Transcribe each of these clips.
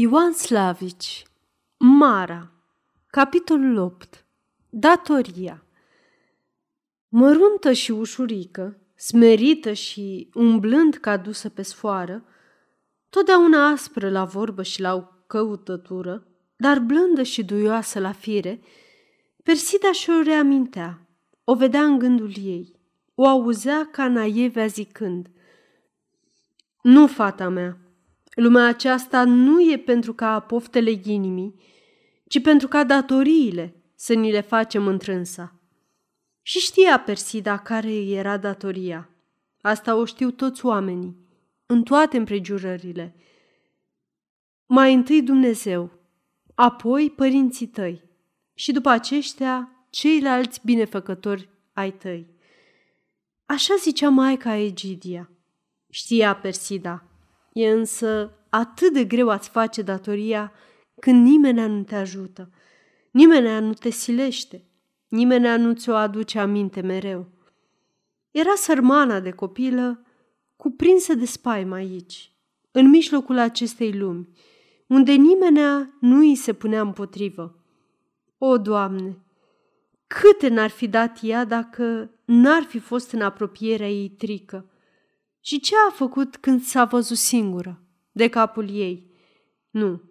Ioan Slavici Mara Capitolul 8 Datoria. Măruntă și ușurică, smerită și umblând ca dusă pe sfoară, totdeauna aspră la vorbă și la căutătură, dar blândă și duioasă la fire, Persida și-o reamintea, o vedea în gândul ei, o auzea ca naievea zicând, Nu, fata mea, Lumea aceasta nu e pentru ca poftele inimii, ci pentru ca datoriile să ni le facem întrânsa. Și știa Persida care era datoria. Asta o știu toți oamenii, în toate împrejurările. Mai întâi Dumnezeu, apoi părinții tăi și după aceștia ceilalți binefăcători ai tăi. Așa zicea Maica Egidia. Știa Persida, E însă atât de greu ați face datoria când nimeni nu te ajută, nimeni nu te silește, nimeni nu ți-o aduce aminte mereu. Era sărmana de copilă cuprinsă de spaimă aici, în mijlocul acestei lumi, unde nimenea nu îi se punea împotrivă. O, Doamne, câte n-ar fi dat ea dacă n-ar fi fost în apropierea ei trică? Și ce a făcut când s-a văzut singură, de capul ei? Nu,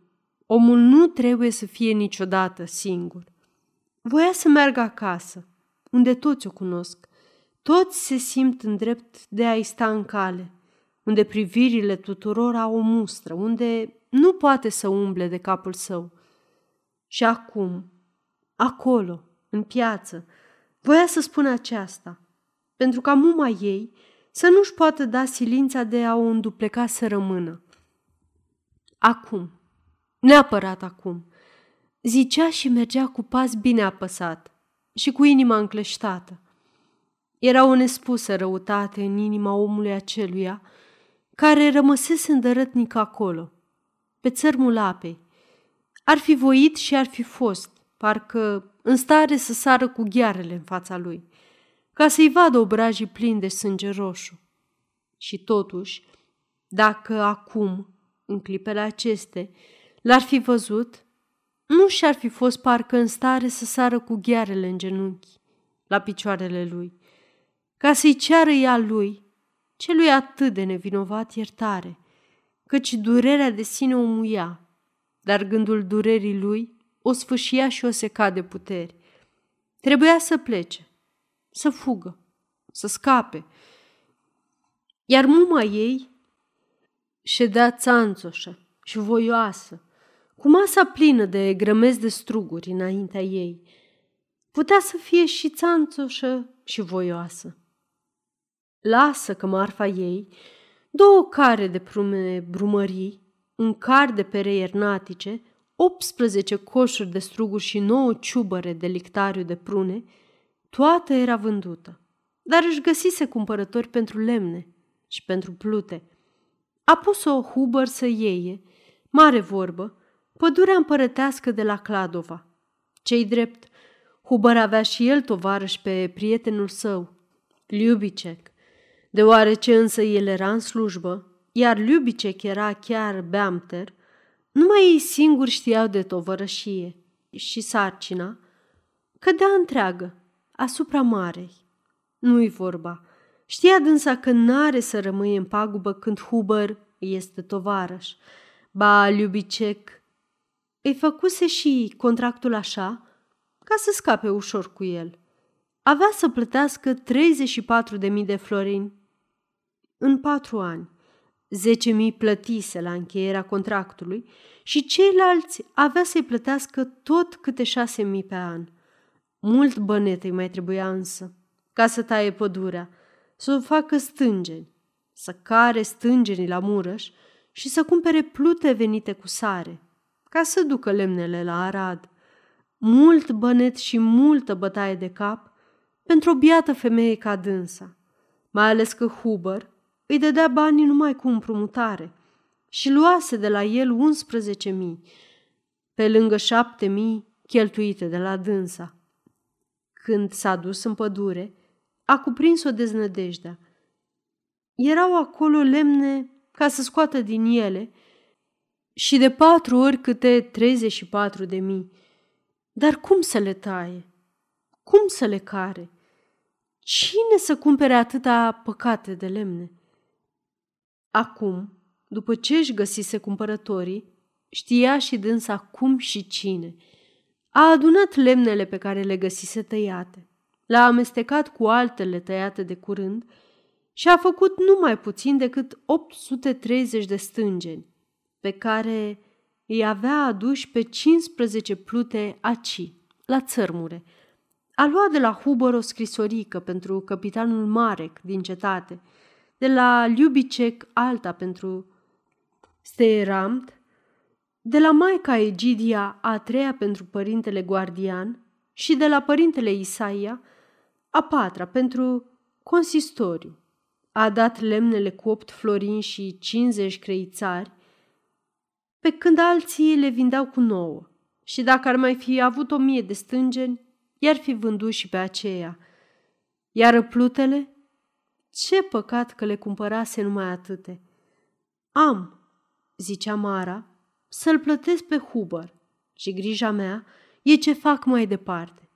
omul nu trebuie să fie niciodată singur. Voia să meargă acasă, unde toți o cunosc. Toți se simt în drept de a-i sta în cale, unde privirile tuturor au o mustră, unde nu poate să umble de capul său. Și acum, acolo, în piață, voia să spună aceasta, pentru ca muma ei să nu-și poată da silința de a o îndupleca să rămână. Acum, neapărat acum, zicea și mergea cu pas bine apăsat și cu inima încleștată. Era o nespusă răutate în inima omului aceluia, care rămăsese îndărătnic acolo, pe țărmul apei. Ar fi voit și ar fi fost, parcă în stare să sară cu ghearele în fața lui – ca să-i vadă obrajii plini de sânge roșu. Și totuși, dacă acum, în clipele aceste, l-ar fi văzut, nu și-ar fi fost parcă în stare să sară cu ghearele în genunchi, la picioarele lui, ca să-i ceară ea lui, celui atât de nevinovat iertare, căci durerea de sine o muia, dar gândul durerii lui o sfâșia și o seca de puteri. Trebuia să plece, să fugă, să scape. Iar muma ei ședea țanțoșă și voioasă, cu masa plină de grămezi de struguri înaintea ei. Putea să fie și țanțoșă și voioasă. Lasă că marfa ei, două care de prume brumării, un car de pere iernatice, 18 coșuri de struguri și nouă ciubăre de lictariu de prune, Toată era vândută, dar își găsise cumpărători pentru lemne și pentru plute. A pus-o Huber să ieie, mare vorbă, pădurea împărătească de la Cladova. Cei drept, Huber avea și el tovarăș pe prietenul său, Liubicek. Deoarece însă el era în slujbă, iar Liubicek era chiar beamter, numai ei singuri știau de tovărășie și sarcina, cădea întreagă asupra marei. Nu-i vorba. Știa dânsa că n-are să rămâie în pagubă când Huber este tovarăș. Ba, Liubicek îi făcuse și contractul așa ca să scape ușor cu el. Avea să plătească 34.000 de florini în patru ani. 10.000 plătise la încheierea contractului și ceilalți avea să-i plătească tot câte 6.000 pe an – mult bănet îi mai trebuia însă, ca să taie pădurea, să o facă stângeni, să care stângenii la murăș și să cumpere plute venite cu sare, ca să ducă lemnele la Arad. Mult bănet și multă bătaie de cap pentru o biată femeie ca dânsa, mai ales că Huber îi dădea banii numai cu împrumutare și luase de la el 11.000, pe lângă 7.000 cheltuite de la dânsa. Când s-a dus în pădure, a cuprins-o și de patru ori câte 34 de mii. Dar cum să le taie? Cum să le care? Cine să cumpere atâta păcate de lemne? Acum, după ce își găsise cumpărătorii, știa și dânsa cum și cine. A adunat lemnele pe care le găsise tăiate, le-a amestecat cu altele tăiate de curând și a făcut numai puțin decât 830 de stângeni, pe care îi avea aduși pe 15 plute aci, la țărmure. A luat de la Huber o scrisorică pentru capitanul Marek din cetate, de la Ljubicek alta pentru Steeramt, de la Maica Egidia a treia pentru părintele Guardian și de la părintele Isaia a patra pentru consistoriu. A dat lemnele cu opt florini și 50 creițari, pe când alții le vindeau cu nouă. Și dacă ar mai fi avut o mie de stângeni, i-ar fi vândut și pe aceea. Iar plutele? Ce păcat că le cumpărase numai atâte. Am, zicea Mara, să-l plătesc pe Huber și grija mea e ce fac mai departe.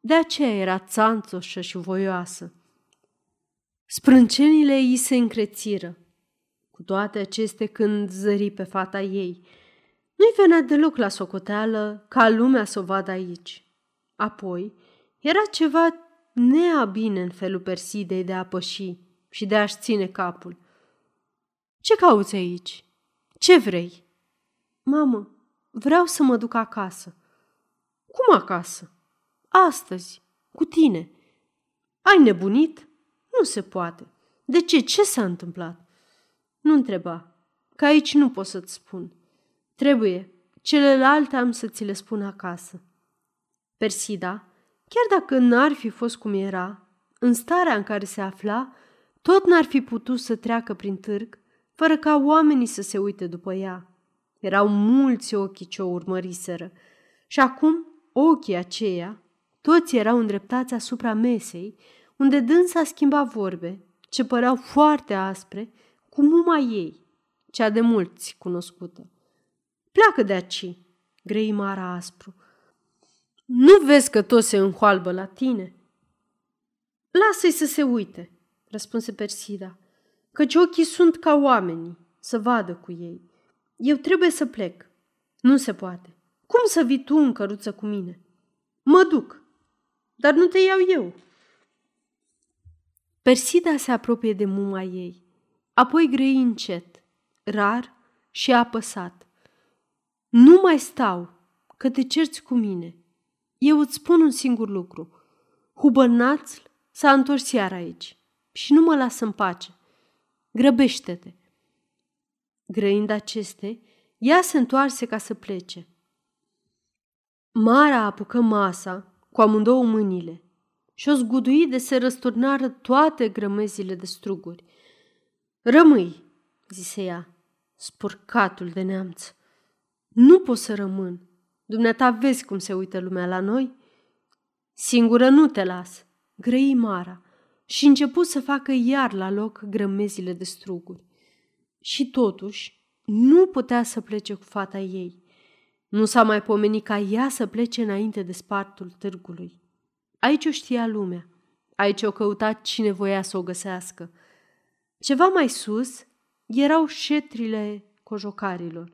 De aceea era țanțoșă și voioasă. Sprâncenile ei se încrețiră. Cu toate acestea când zări pe fata ei, nu-i venea deloc la socoteală ca lumea să o vadă aici. Apoi, era ceva neabine în felul Persidei de a păși și de a-și ține capul. Ce cauți aici? Ce vrei?" Mamă, vreau să mă duc acasă." Cum acasă?" Astăzi, cu tine." Ai nebunit?" Nu se poate. De ce? Ce s-a întâmplat?" Nu întreba, că aici nu pot să-ți spun. Trebuie, celelalte am să ți le spun acasă." Persida, chiar dacă n-ar fi fost cum era, în starea în care se afla, tot n-ar fi putut să treacă prin târg fără ca oamenii să se uite după ea. Erau mulți ochii ce o urmăriseră și acum ochii aceia toți erau îndreptați asupra mesei, unde dânsa schimba vorbe, ce păreau foarte aspre, cu muma ei, cea de mulți cunoscută. Pleacă de aici, grei Mara aspru. Nu vezi că tot se înhoalbă la tine? Lasă-i să se uite, răspunse Persida, căci ochii sunt ca oamenii, să vadă cu ei. Eu trebuie să plec. Nu se poate. Cum să vii tu în căruță cu mine? Mă duc, dar nu te iau eu. Persida se apropie de muma ei, apoi grei încet, rar și apăsat. Nu mai stau, că te cerți cu mine. Eu îți spun un singur lucru. Hubărnațl s-a întors iar aici și nu mă lasă în pace. Grăbește-te! Grăind aceste, ea se întoarse ca să plece. Mara apucă masa cu amândouă mâinile și o zgudui de se răsturnară toate grămezile de struguri. Rămâi, zise ea, spurcatul de neamț. Nu pot să rămân. Dumneata vezi cum se uită lumea la noi? Singură nu te las, grăi Mara și început să facă iar la loc grămezile de struguri. Și totuși nu putea să plece cu fata ei. Nu s-a mai pomenit ca ea să plece înainte de spartul târgului. Aici o știa lumea. Aici o căuta cine voia să o găsească. Ceva mai sus erau șetrile cojocarilor.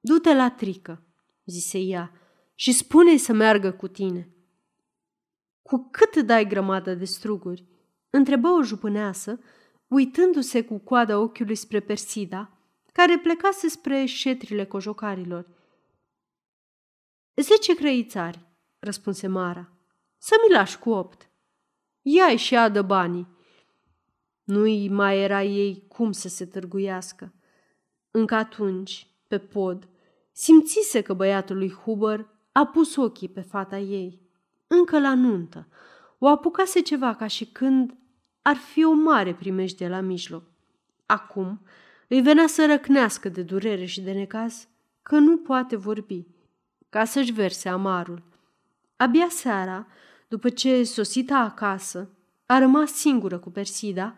Du-te la trică, zise ea, și spune să meargă cu tine. Cu cât dai grămadă de struguri? Întrebă o jupâneasă, uitându-se cu coada ochiului spre Persida, care plecase spre șetrile cojocarilor. Zece crăițari, răspunse Mara. Să mi lași cu opt. ia și adă banii. Nu-i mai era ei cum să se târguiască. Încă atunci, pe pod, simțise că băiatul lui Huber a pus ochii pe fata ei. Încă la nuntă, o apucase ceva ca și când ar fi o mare primejdie la mijloc. Acum îi venea să răcnească de durere și de necaz că nu poate vorbi, ca să-și verse amarul. Abia seara, după ce sosita acasă, a rămas singură cu Persida,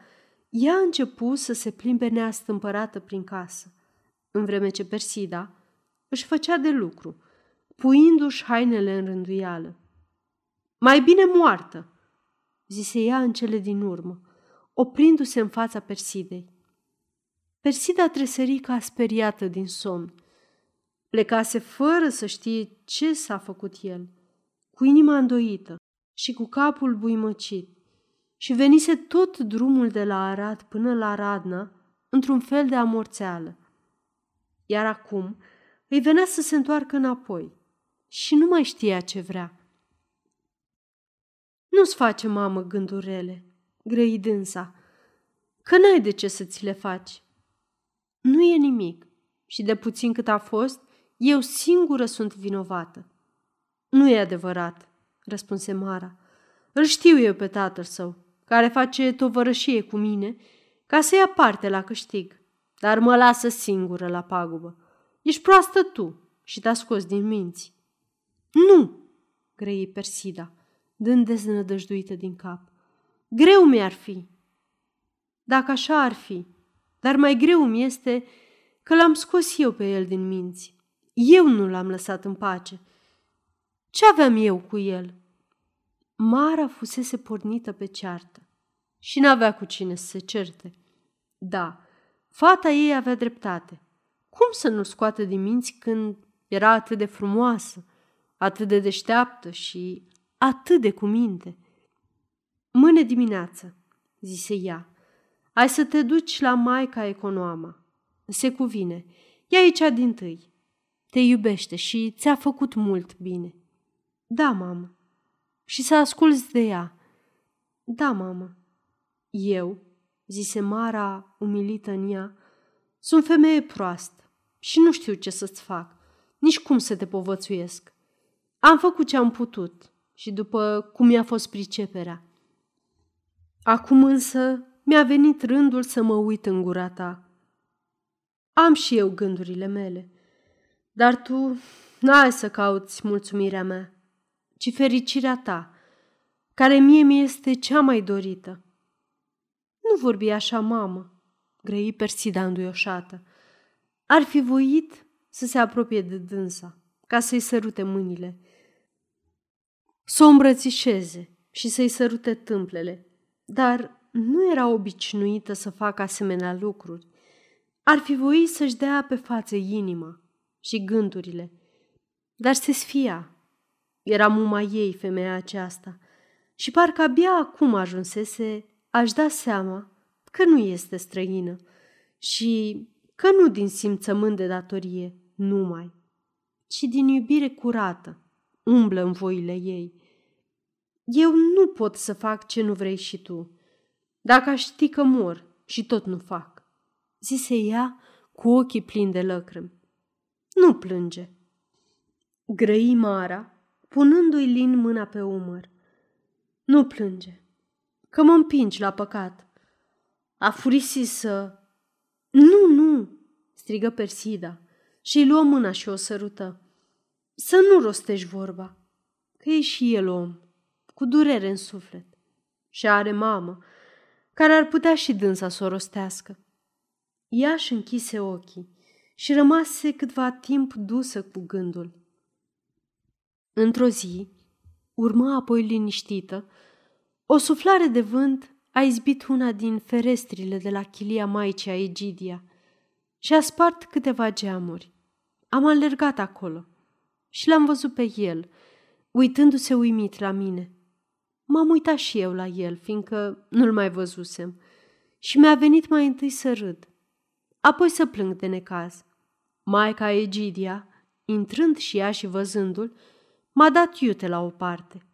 ea a început să se plimbe neastâmpărată prin casă, în vreme ce Persida își făcea de lucru, puindu-și hainele în rânduială. Mai bine moartă, zise ea în cele din urmă, oprindu-se în fața Persidei. Persida tresări ca speriată din somn. Plecase fără să știe ce s-a făcut el, cu inima îndoită și cu capul buimăcit, și venise tot drumul de la Arad până la Radna într-un fel de amorțeală. Iar acum îi venea să se întoarcă înapoi și nu mai știa ce vrea. Nu-ți face, mamă, gânduri rele, grăi dânsa, că n-ai de ce să ți le faci. Nu e nimic și de puțin cât a fost, eu singură sunt vinovată. Nu e adevărat, răspunse Mara. Îl știu eu pe tatăl său, care face tovărășie cu mine, ca să ia parte la câștig, dar mă lasă singură la pagubă. Ești proastă tu și te-a scos din minți. Nu, grăi Persida, dând deznădăjduită din cap. Greu mi-ar fi. Dacă așa ar fi, dar mai greu mi este că l-am scos eu pe el din minți. Eu nu l-am lăsat în pace. Ce aveam eu cu el? Mara fusese pornită pe ceartă și n-avea cu cine să se certe. Da, fata ei avea dreptate. Cum să nu scoată din minți când era atât de frumoasă, atât de deșteaptă și atât de cuminte? Mâine dimineață, zise ea, ai să te duci la maica econoama. Se cuvine. E aici din tâi. Te iubește și ți-a făcut mult bine. Da, mamă. Și să asculți de ea. Da, mamă. Eu, zise Mara, umilită în ea, sunt femeie proastă și nu știu ce să-ți fac, nici cum să te povățuiesc. Am făcut ce am putut și după cum mi-a fost priceperea. Acum însă mi-a venit rândul să mă uit în gura ta. Am și eu gândurile mele, dar tu n-ai să cauți mulțumirea mea, ci fericirea ta, care mie mi este cea mai dorită. Nu vorbi așa, mamă, grăi Persida înduioșată. Ar fi voit să se apropie de dânsa, ca să-i sărute mâinile, să o îmbrățișeze și să-i sărute tâmplele, dar nu era obișnuită să facă asemenea lucruri. Ar fi voit să-și dea pe față inima și gândurile, dar se sfia. Era muma ei femeia aceasta și parcă abia acum ajunsese aș da seama că nu este străină și că nu din simțământ de datorie numai, ci din iubire curată, umblă în voile ei. Eu nu pot să fac ce nu vrei și tu, dacă aș ști că mor și tot nu fac, zise ea cu ochii plini de lăcrimi. Nu plânge. Grăi Mara, punându-i lin mâna pe umăr. Nu plânge, că mă împingi la păcat. A furisit să... Nu, nu, strigă Persida și îi luă mâna și o sărută. Să nu rostești vorba, că e și el om, cu durere în suflet. Și are mamă, care ar putea și dânsa să o rostească. Ea își închise ochii și rămase câtva timp dusă cu gândul. Într-o zi, urmă apoi liniștită, o suflare de vânt a izbit una din ferestrile de la chilia Maicii a Egidia și a spart câteva geamuri. Am alergat acolo și l-am văzut pe el, uitându-se uimit la mine. M-am uitat și eu la el, fiindcă nu-l mai văzusem, și mi-a venit mai întâi să râd, apoi să plâng de necaz. Maica Egidia, intrând și ea și văzându-l, m-a dat iute la o parte.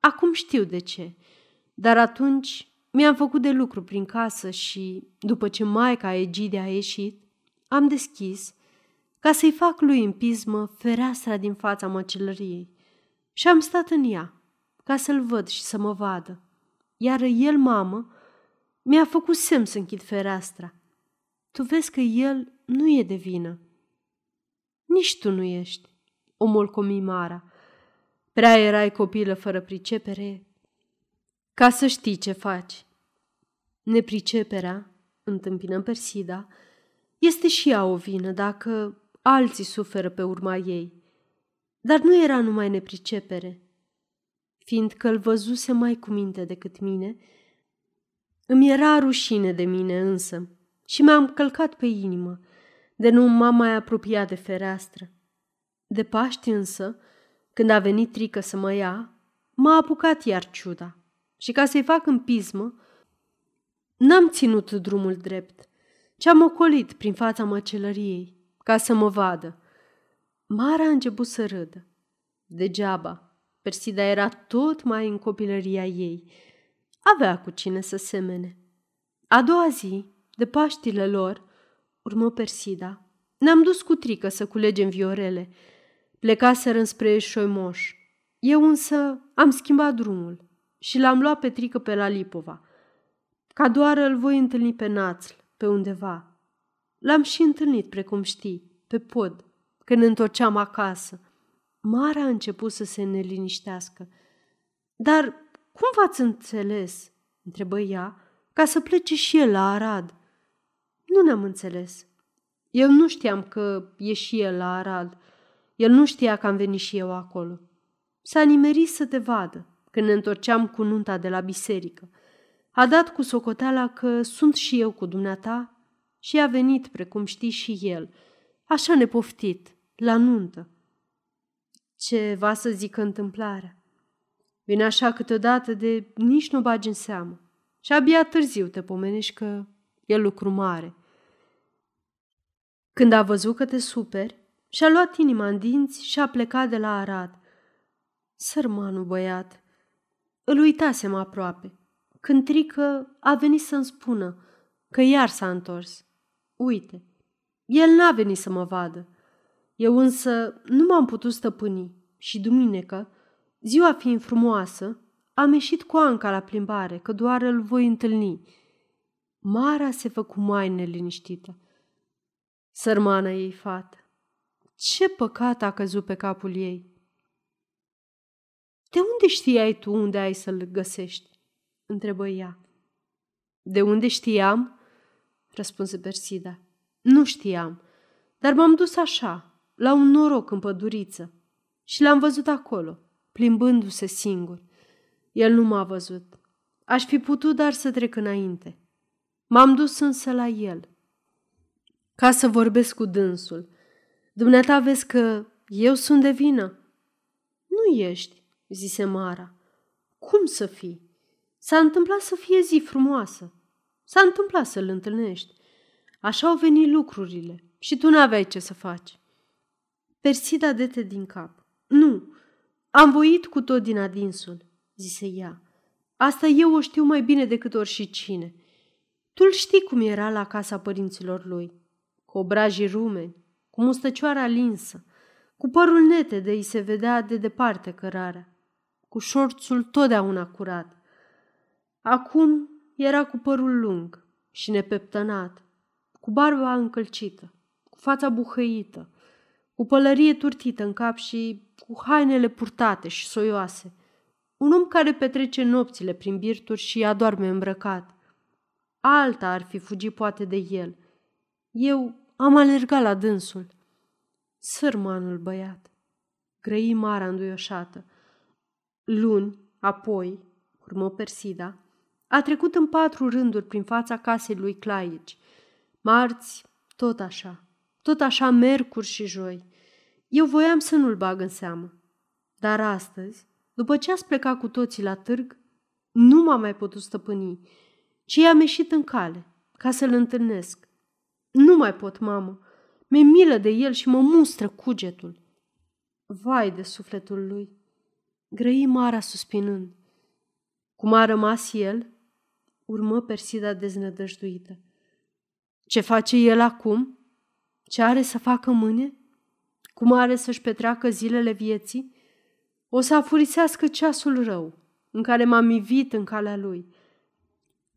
Acum știu de ce, dar atunci mi-am făcut de lucru prin casă și, după ce maica Egidia a ieșit, am deschis, ca să-i fac lui în pismă fereastra din fața măcelăriei și am stat în ea, ca să-l văd și să mă vadă. Iar el, mamă, mi-a făcut semn să închid fereastra. Tu vezi că el nu e de vină. Nici tu nu ești, omul comimara. Prea erai copilă fără pricepere, ca să știi ce faci. Nepriceperea, întâmpină Persida, este și ea o vină dacă alții suferă pe urma ei. Dar nu era numai nepricepere. Fiindcă îl văzuse mai cu minte decât mine, îmi era rușine de mine însă și mi-am călcat pe inimă, de nu m-am mai apropiat de fereastră. De Paști însă, când a venit Trică să mă ia, m-a apucat iar ciuda și ca să-i fac în pismă, n-am ținut drumul drept, ci am ocolit prin fața măcelăriei, ca să mă vadă. Mara a început să râdă. Degeaba, Persida era tot mai în copilăria ei. Avea cu cine să semene. A doua zi, de Paștile lor, urmă Persida, ne-am dus cu trică să culegem viorele. Plecaseră înspre Șoimoș. Eu însă am schimbat drumul și l-am luat pe trică pe la Lipova. Ca doar îl voi întâlni pe Națl, pe undeva. L-am și întâlnit, precum știi, pe pod, când întorceam acasă. Mara a început să se neliniștească. Dar cum v-ați înțeles?" întrebă ea, ca să plece și el la Arad. Nu ne-am înțeles. Eu nu știam că e și el la Arad. El nu știa că am venit și eu acolo. S-a nimerit să te vadă când ne întorceam cu nunta de la biserică. A dat cu socoteala că sunt și eu cu dumneata și a venit, precum știi și el, așa nepoftit, la nuntă. Ce va să zică întâmplarea? Vine așa câteodată de nici nu bagi în seamă și abia târziu te pomenești că e lucru mare. Când a văzut că te superi, și-a luat inima în dinți și a plecat de la Arad. Sărmanul băiat, îl uitasem aproape, când Trică a venit să-mi spună că iar s-a întors. Uite, el n-a venit să mă vadă. Eu însă nu m-am putut stăpâni și duminică, ziua fiind frumoasă, am ieșit cu Anca la plimbare, că doar îl voi întâlni. Mara se făcu mai neliniștită. Sărmana ei fată, ce păcat a căzut pe capul ei! De unde știai tu unde ai să-l găsești? întrebă ea. De unde știam? Răspunse Persida. Nu știam, dar m-am dus așa, la un noroc în păduriță și l-am văzut acolo, plimbându-se singur. El nu m-a văzut. Aș fi putut dar să trec înainte. M-am dus însă la el, ca să vorbesc cu dânsul. Dumneata vezi că eu sunt de vină? Nu ești, zise Mara. Cum să fii? S-a întâmplat să fie zi frumoasă. S-a întâmplat să-l întâlnești. Așa au venit lucrurile și tu n-aveai ce să faci. Persida dete din cap. Nu, am voit cu tot din adinsul, zise ea. Asta eu o știu mai bine decât oricine. Tu-l știi cum era la casa părinților lui, cu obrajii rumeni, cu mustăcioara linsă, cu părul nete de îi se vedea de departe cărarea, cu șorțul totdeauna curat. Acum era cu părul lung și nepeptănat, cu barba încălcită, cu fața buhăită, cu pălărie turtită în cap și cu hainele purtate și soioase. Un om care petrece nopțile prin birturi și adorme îmbrăcat. Alta ar fi fugit poate de el. Eu am alergat la dânsul. Sărmanul băiat, grăi Mara înduioșată. Luni, apoi, urmă Persida, a trecut în patru rânduri prin fața casei lui Claici. Marți, tot așa, tot așa mercuri și joi. Eu voiam să nu-l bag în seamă. Dar astăzi, după ce ați plecat cu toții la târg, nu m-am mai putut stăpâni, ci i-am ieșit în cale, ca să-l întâlnesc. Nu mai pot, mamă. Mi-e milă de el și mă mustră cugetul. Vai de sufletul lui! Grăi Mara suspinând. Cum a rămas el? Urmă Persida deznădăjduită. Ce face el acum? Ce are să facă mâine? Cum are să-și petreacă zilele vieții? O să afurisească ceasul rău, în care m-am ivit în calea lui,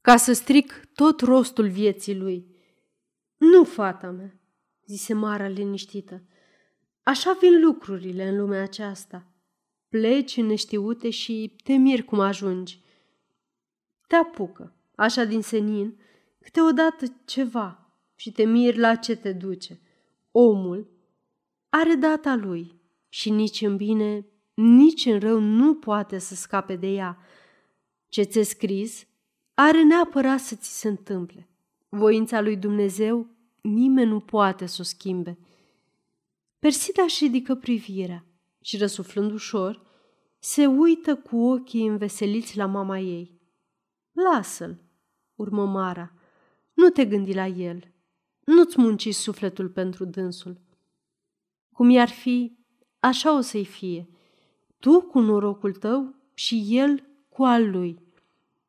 ca să stric tot rostul vieții lui. Nu, fata mea, zise Mara liniștită. Așa vin lucrurile în lumea aceasta. Pleci în neștiute și te miri cum ajungi. Te apucă, așa din senin, câteodată ceva și te miri la ce te duce. Omul are data lui și nici în bine, nici în rău nu poate să scape de ea. Ce ți-e scris are neapărat să ți se întâmple. Voința lui Dumnezeu nimeni nu poate să o schimbe. Persida își ridică privirea și, răsuflând ușor, se uită cu ochii înveseliți la mama ei. Lasă-l, urmă Mara, nu te gândi la el, nu-ți munci sufletul pentru dânsul. Cum i-ar fi, așa o să-i fie, tu cu norocul tău și el cu al lui.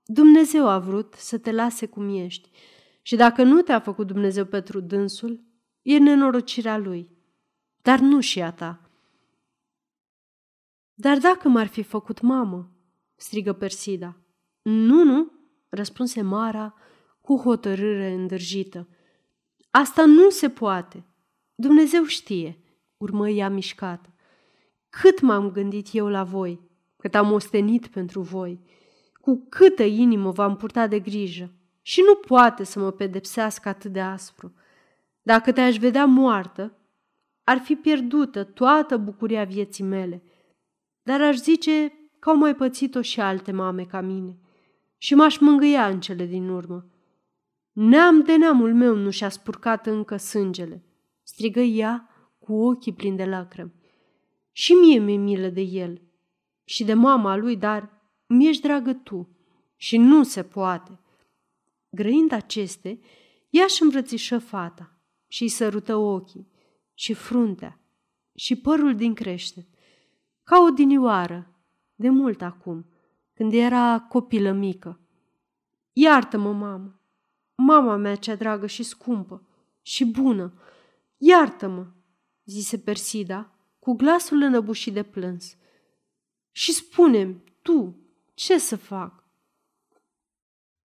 Dumnezeu a vrut să te lase cum ești și dacă nu te-a făcut Dumnezeu pentru dânsul, e nenorocirea lui, dar nu și a ta. Dar dacă m-ar fi făcut mamă, strigă Persida. Nu, nu, răspunse Mara cu hotărâre îndârjită. Asta nu se poate. Dumnezeu știe, urmă ea mișcată. Cât m-am gândit eu la voi, cât am ostenit pentru voi, cu câtă inimă v-am purtat de grijă și nu poate să mă pedepsească atât de aspru. Dacă te-aș vedea moartă, ar fi pierdută toată bucuria vieții mele, dar aș zice că au mai pățit-o și alte mame ca mine și m-aș mângâia în cele din urmă. Neam de neamul meu nu și-a spurcat încă sângele, strigă ea cu ochii plini de lacrimi. Și mie mi-e milă de el și de mama lui, dar mi-ești dragă tu și nu se poate. Grăind aceste, ea își îmbrățișă fata și îi sărută ochii și fruntea și părul din crește, ca o dinioară, de mult acum, când era copilă mică. Iartă-mă, mamă, mama mea cea dragă și scumpă și bună, iartă-mă, zise Persida, cu glasul înăbușit de plâns. Și spune tu, ce să fac?